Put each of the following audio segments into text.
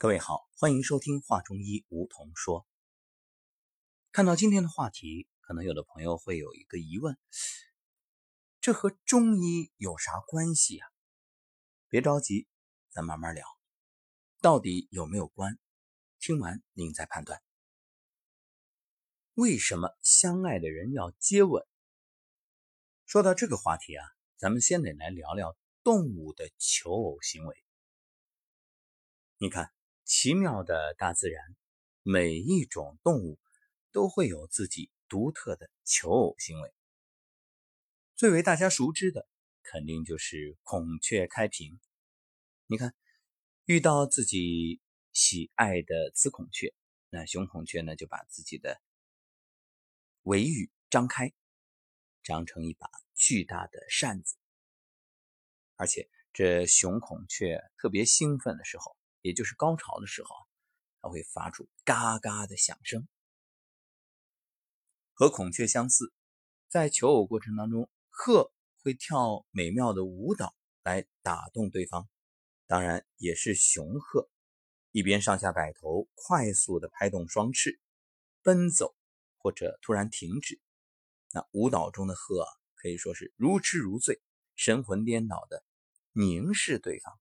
各位好，欢迎收听《话中医》，梧桐说。看到今天的话题，可能有的朋友会有一个疑问：这和中医有啥关系呀？别着急，咱慢慢聊。到底有没有关？听完您再判断。为什么相爱的人要接吻？说到这个话题啊，咱们先得来聊聊动物的求偶行为。你看。奇妙的大自然，每一种动物都会有自己独特的求偶行为。最为大家熟知的，肯定就是孔雀开屏。你看，遇到自己喜爱的雌孔雀，那雄孔雀呢，就把自己的尾羽张开，张成一把巨大的扇子。而且，这雄孔雀特别兴奋的时候。也就是高潮的时候，它会发出嘎嘎的响声。和孔雀相似，在求偶过程当中，鹤会跳美妙的舞蹈来打动对方。当然，也是雄鹤，一边上下摆头，快速的拍动双翅，奔走或者突然停止。那舞蹈中的鹤啊，可以说是如痴如醉、神魂颠倒的凝视对方。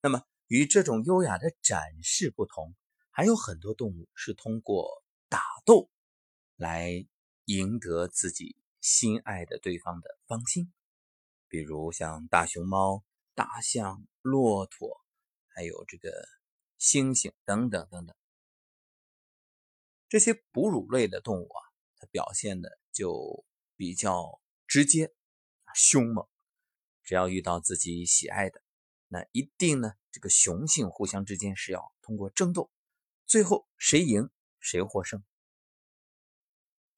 那么。与这种优雅的展示不同，还有很多动物是通过打斗来赢得自己心爱的对方的芳心，比如像大熊猫、大象、骆驼，还有这个猩猩等等等等。这些哺乳类的动物啊，它表现的就比较直接、凶猛，只要遇到自己喜爱的。那一定呢，这个雄性互相之间是要通过争斗，最后谁赢谁获胜。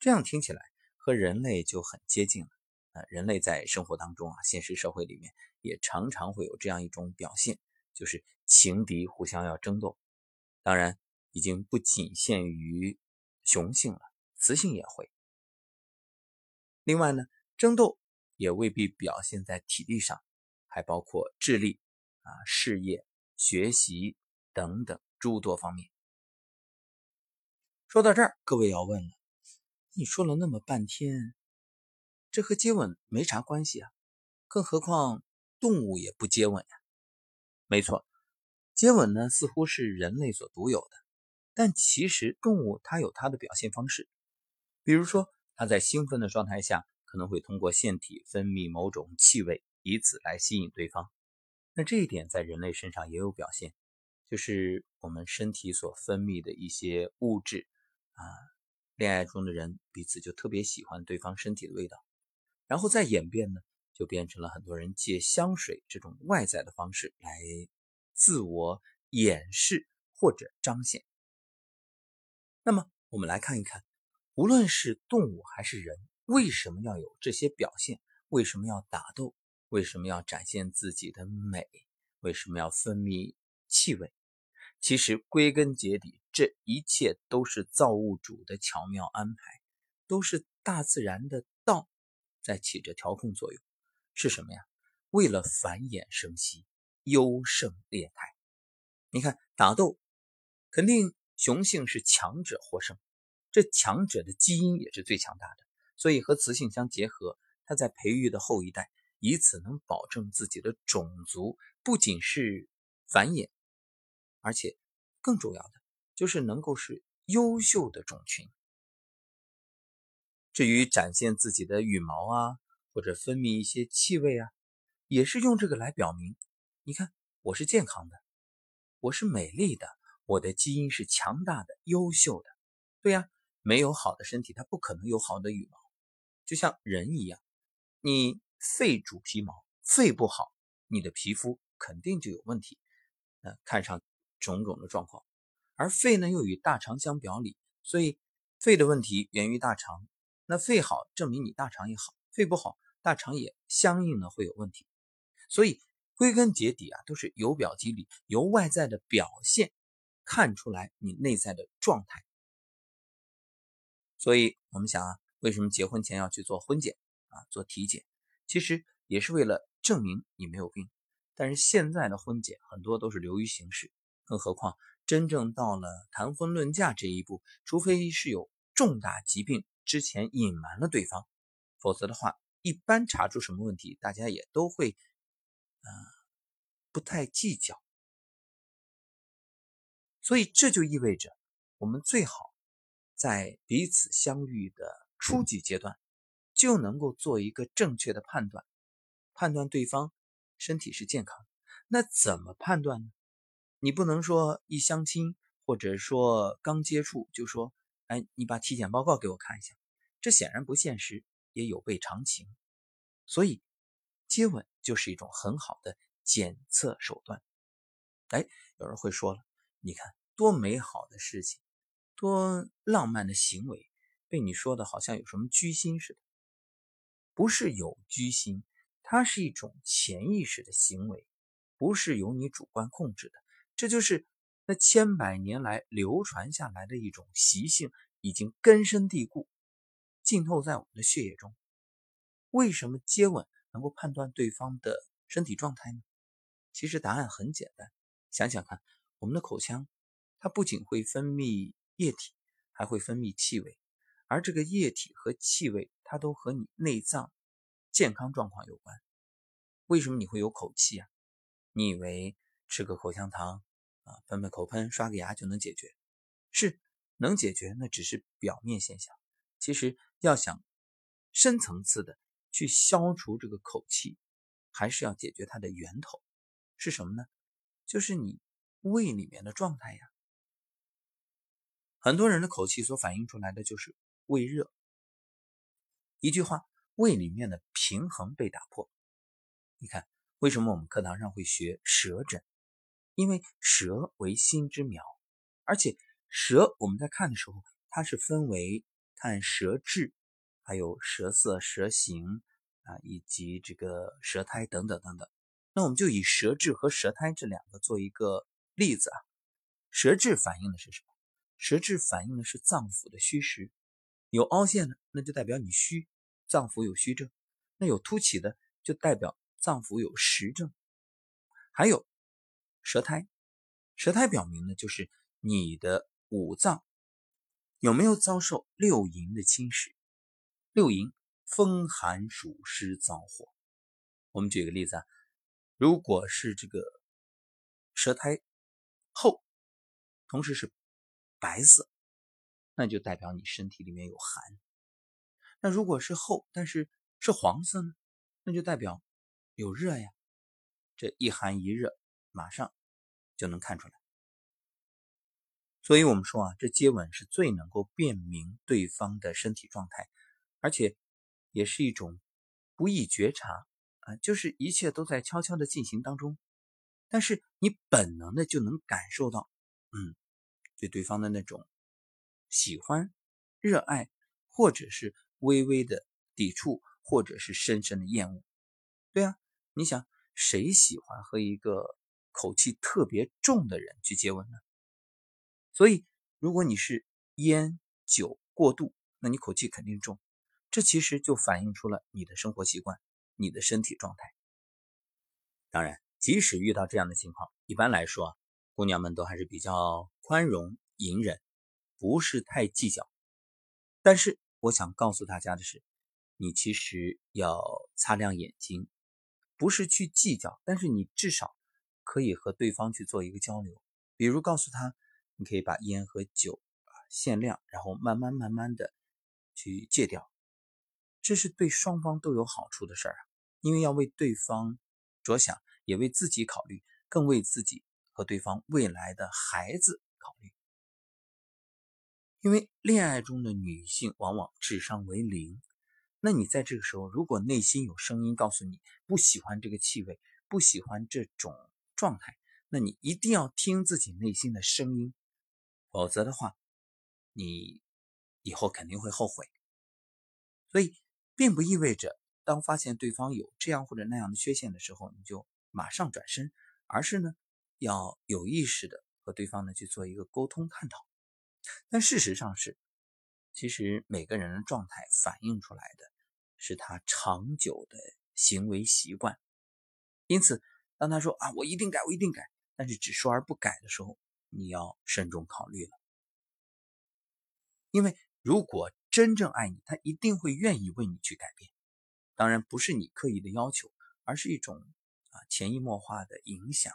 这样听起来和人类就很接近了。啊，人类在生活当中啊，现实社会里面也常常会有这样一种表现，就是情敌互相要争斗。当然，已经不仅限于雄性了，雌性也会。另外呢，争斗也未必表现在体力上，还包括智力。啊，事业、学习等等诸多方面。说到这儿，各位要问了：你说了那么半天，这和接吻没啥关系啊？更何况动物也不接吻呀？没错，接吻呢似乎是人类所独有的，但其实动物它有它的表现方式。比如说，它在兴奋的状态下，可能会通过腺体分泌某种气味，以此来吸引对方。那这一点在人类身上也有表现，就是我们身体所分泌的一些物质啊，恋爱中的人彼此就特别喜欢对方身体的味道，然后再演变呢，就变成了很多人借香水这种外在的方式来自我掩饰或者彰显。那么我们来看一看，无论是动物还是人，为什么要有这些表现？为什么要打斗？为什么要展现自己的美？为什么要分泌气味？其实归根结底，这一切都是造物主的巧妙安排，都是大自然的道在起着调控作用。是什么呀？为了繁衍生息，优胜劣汰。你看打斗，肯定雄性是强者获胜，这强者的基因也是最强大的，所以和雌性相结合，它在培育的后一代。以此能保证自己的种族不仅是繁衍，而且更重要的就是能够是优秀的种群。至于展现自己的羽毛啊，或者分泌一些气味啊，也是用这个来表明：你看，我是健康的，我是美丽的，我的基因是强大的、优秀的。对呀，没有好的身体，它不可能有好的羽毛。就像人一样，你。肺主皮毛，肺不好，你的皮肤肯定就有问题。呃，看上种种的状况，而肺呢又与大肠相表里，所以肺的问题源于大肠。那肺好，证明你大肠也好；肺不好，大肠也相应的会有问题。所以归根结底啊，都是由表及里，由外在的表现看出来你内在的状态。所以我们想啊，为什么结婚前要去做婚检啊，做体检？其实也是为了证明你没有病，但是现在的婚检很多都是流于形式，更何况真正到了谈婚论嫁这一步，除非是有重大疾病之前隐瞒了对方，否则的话，一般查出什么问题，大家也都会，呃，不太计较。所以这就意味着，我们最好在彼此相遇的初级阶段，就能够做一个正确的判断，判断对方身体是健康。那怎么判断呢？你不能说一相亲，或者说刚接触就说，哎，你把体检报告给我看一下，这显然不现实，也有悖常情。所以，接吻就是一种很好的检测手段。哎，有人会说了。你看，多美好的事情，多浪漫的行为，被你说的好像有什么居心似的。不是有居心，它是一种潜意识的行为，不是由你主观控制的。这就是那千百年来流传下来的一种习性，已经根深蒂固，浸透在我们的血液中。为什么接吻能够判断对方的身体状态呢？其实答案很简单，想想看。我们的口腔，它不仅会分泌液体，还会分泌气味，而这个液体和气味，它都和你内脏健康状况有关。为什么你会有口气啊？你以为吃个口香糖啊，喷喷口喷，刷个牙就能解决？是能解决，那只是表面现象。其实要想深层次的去消除这个口气，还是要解决它的源头是什么呢？就是你。胃里面的状态呀，很多人的口气所反映出来的就是胃热。一句话，胃里面的平衡被打破。你看，为什么我们课堂上会学舌诊？因为舌为心之苗，而且舌我们在看的时候，它是分为看舌质，还有舌色、舌形啊，以及这个舌苔等等等等。那我们就以舌质和舌苔这两个做一个。例子啊，舌质反映的是什么？舌质反映的是脏腑的虚实，有凹陷的，那就代表你虚，脏腑有虚症；那有凸起的，就代表脏腑有实症。还有舌苔，舌苔表明的就是你的五脏有没有遭受六淫的侵蚀。六淫，风寒暑湿燥火。我们举个例子啊，如果是这个舌苔。厚，同时是白色，那就代表你身体里面有寒。那如果是厚，但是是黄色呢，那就代表有热呀。这一寒一热，马上就能看出来。所以我们说啊，这接吻是最能够辨明对方的身体状态，而且也是一种不易觉察啊，就是一切都在悄悄的进行当中。但是你本能的就能感受到，嗯，对对方的那种喜欢、热爱，或者是微微的抵触，或者是深深的厌恶。对啊，你想谁喜欢和一个口气特别重的人去接吻呢？所以，如果你是烟酒过度，那你口气肯定重。这其实就反映出了你的生活习惯、你的身体状态。当然。即使遇到这样的情况，一般来说，姑娘们都还是比较宽容、隐忍，不是太计较。但是，我想告诉大家的是，你其实要擦亮眼睛，不是去计较，但是你至少可以和对方去做一个交流，比如告诉他，你可以把烟和酒啊限量，然后慢慢慢慢的去戒掉，这是对双方都有好处的事儿啊，因为要为对方着想。也为自己考虑，更为自己和对方未来的孩子。因为恋爱中的女性往往智商为零，那你在这个时候，如果内心有声音告诉你不喜欢这个气味，不喜欢这种状态，那你一定要听自己内心的声音，否则的话，你以后肯定会后悔。所以，并不意味着当发现对方有这样或者那样的缺陷的时候，你就。马上转身，而是呢，要有意识的和对方呢去做一个沟通探讨。但事实上是，其实每个人的状态反映出来的是他长久的行为习惯。因此，当他说啊，我一定改，我一定改，但是只说而不改的时候，你要慎重考虑了。因为如果真正爱你，他一定会愿意为你去改变。当然不是你刻意的要求，而是一种啊潜移默化的影响。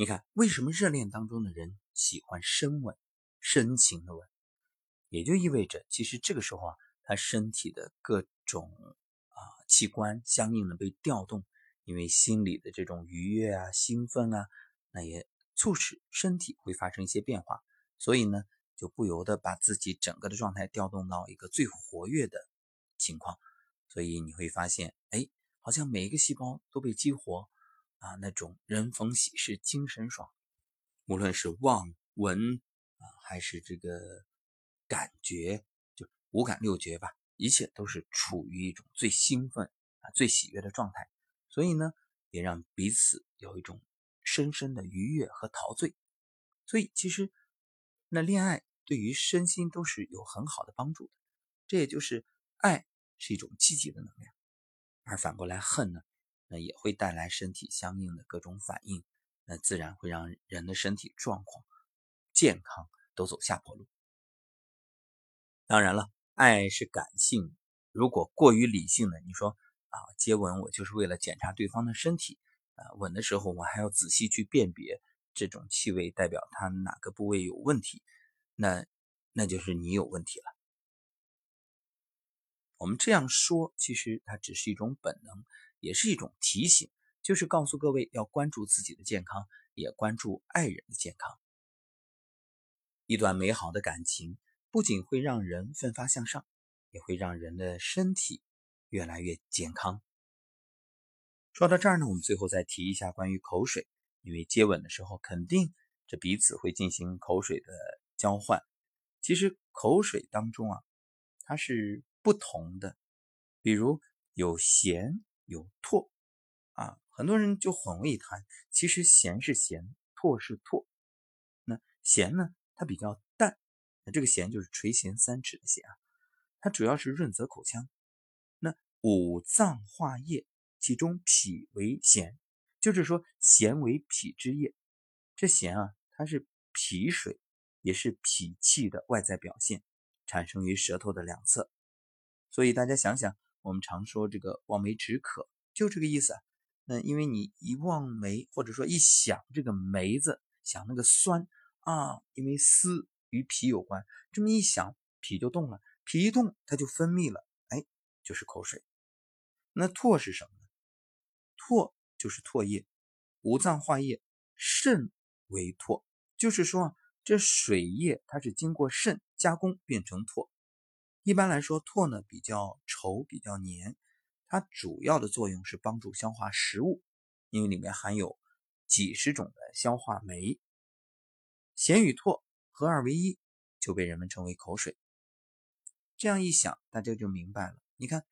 你看，为什么热恋当中的人喜欢深吻、深情的吻？也就意味着，其实这个时候啊，他身体的各种啊器官相应的被调动，因为心里的这种愉悦啊、兴奋啊，那也促使身体会发生一些变化，所以呢，就不由得把自己整个的状态调动到一个最活跃的情况，所以你会发现，哎，好像每一个细胞都被激活啊，那种人逢喜事精神爽，无论是望、闻啊，还是这个。感觉就五感六觉吧，一切都是处于一种最兴奋啊、最喜悦的状态，所以呢，也让彼此有一种深深的愉悦和陶醉。所以其实，那恋爱对于身心都是有很好的帮助的。这也就是爱是一种积极的能量，而反过来恨呢，那也会带来身体相应的各种反应，那自然会让人的身体状况、健康都走下坡路。当然了，爱是感性。如果过于理性的，你说啊，接吻我就是为了检查对方的身体，啊，吻的时候我还要仔细去辨别这种气味代表他哪个部位有问题，那那就是你有问题了。我们这样说，其实它只是一种本能，也是一种提醒，就是告诉各位要关注自己的健康，也关注爱人的健康。一段美好的感情。不仅会让人奋发向上，也会让人的身体越来越健康。说到这儿呢，我们最后再提一下关于口水，因为接吻的时候肯定这彼此会进行口水的交换。其实口水当中啊，它是不同的，比如有咸有唾啊，很多人就混为一谈。其实咸是咸，唾是唾。那咸呢，它比较淡。那这个咸就是垂涎三尺的咸啊，它主要是润泽口腔。那五脏化液，其中脾为咸，就是说咸为脾之液。这咸啊，它是脾水，也是脾气的外在表现，产生于舌头的两侧。所以大家想想，我们常说这个望梅止渴，就这个意思啊。那因为你一望梅，或者说一想这个梅子，想那个酸啊，因为丝。与脾有关，这么一想，脾就动了，脾一动，它就分泌了，哎，就是口水。那唾是什么呢？唾就是唾液，五脏化液，肾为唾，就是说，这水液它是经过肾加工变成唾。一般来说，唾呢比较稠，比较黏，它主要的作用是帮助消化食物，因为里面含有几十种的消化酶。咸与唾。合二为一，就被人们称为口水。这样一想，大家就明白了。你看，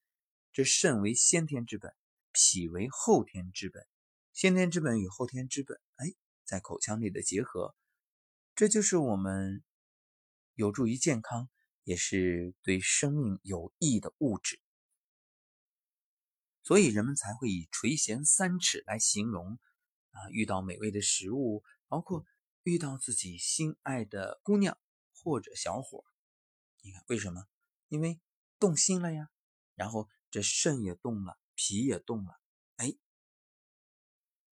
这肾为先天之本，脾为后天之本，先天之本与后天之本，哎，在口腔内的结合，这就是我们有助于健康，也是对生命有益的物质。所以人们才会以垂涎三尺来形容啊，遇到美味的食物，包括。遇到自己心爱的姑娘或者小伙，你看为什么？因为动心了呀。然后这肾也动了，脾也动了，哎，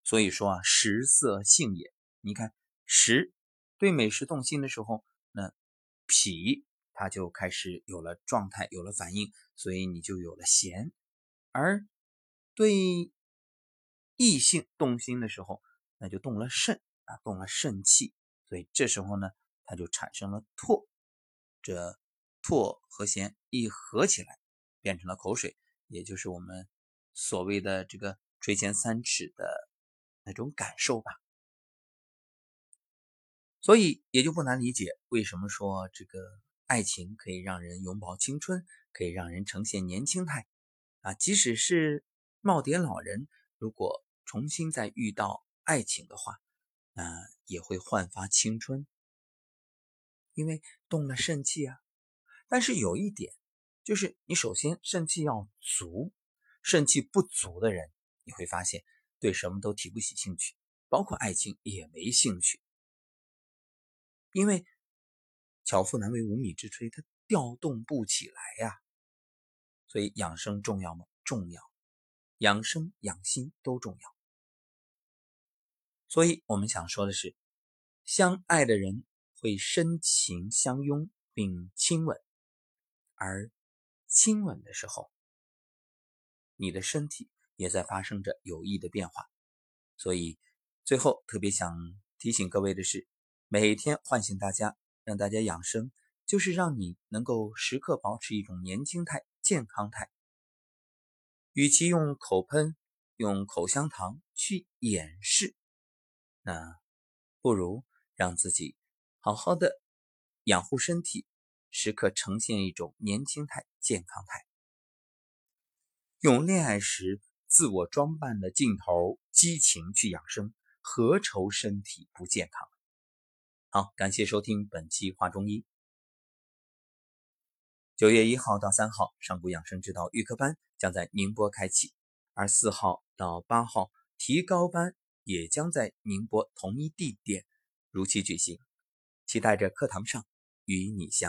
所以说啊，食色性也。你看食对美食动心的时候，那脾它就开始有了状态，有了反应，所以你就有了弦。而对异性动心的时候，那就动了肾。啊，动了肾气，所以这时候呢，它就产生了唾。这唾和咸一合起来，变成了口水，也就是我们所谓的这个垂涎三尺的那种感受吧。所以也就不难理解，为什么说这个爱情可以让人永葆青春，可以让人呈现年轻态啊。即使是耄耋老人，如果重新再遇到爱情的话，那也会焕发青春，因为动了肾气啊。但是有一点，就是你首先肾气要足，肾气不足的人，你会发现对什么都提不起兴趣包括爱情也没兴趣，因为巧妇难为无米之炊，它调动不起来呀。所以养生重要吗？重要，养生养心都重要。所以我们想说的是，相爱的人会深情相拥并亲吻，而亲吻的时候，你的身体也在发生着有益的变化。所以最后特别想提醒各位的是，每天唤醒大家，让大家养生，就是让你能够时刻保持一种年轻态、健康态。与其用口喷、用口香糖去掩饰。那不如让自己好好的养护身体，时刻呈现一种年轻态、健康态。用恋爱时自我装扮的镜头、激情去养生，何愁身体不健康？好，感谢收听本期《话中医》。九月一号到三号，上古养生之道预科班将在宁波开启，而四号到八号提高班。也将在宁波同一地点如期举行，期待着课堂上与你相。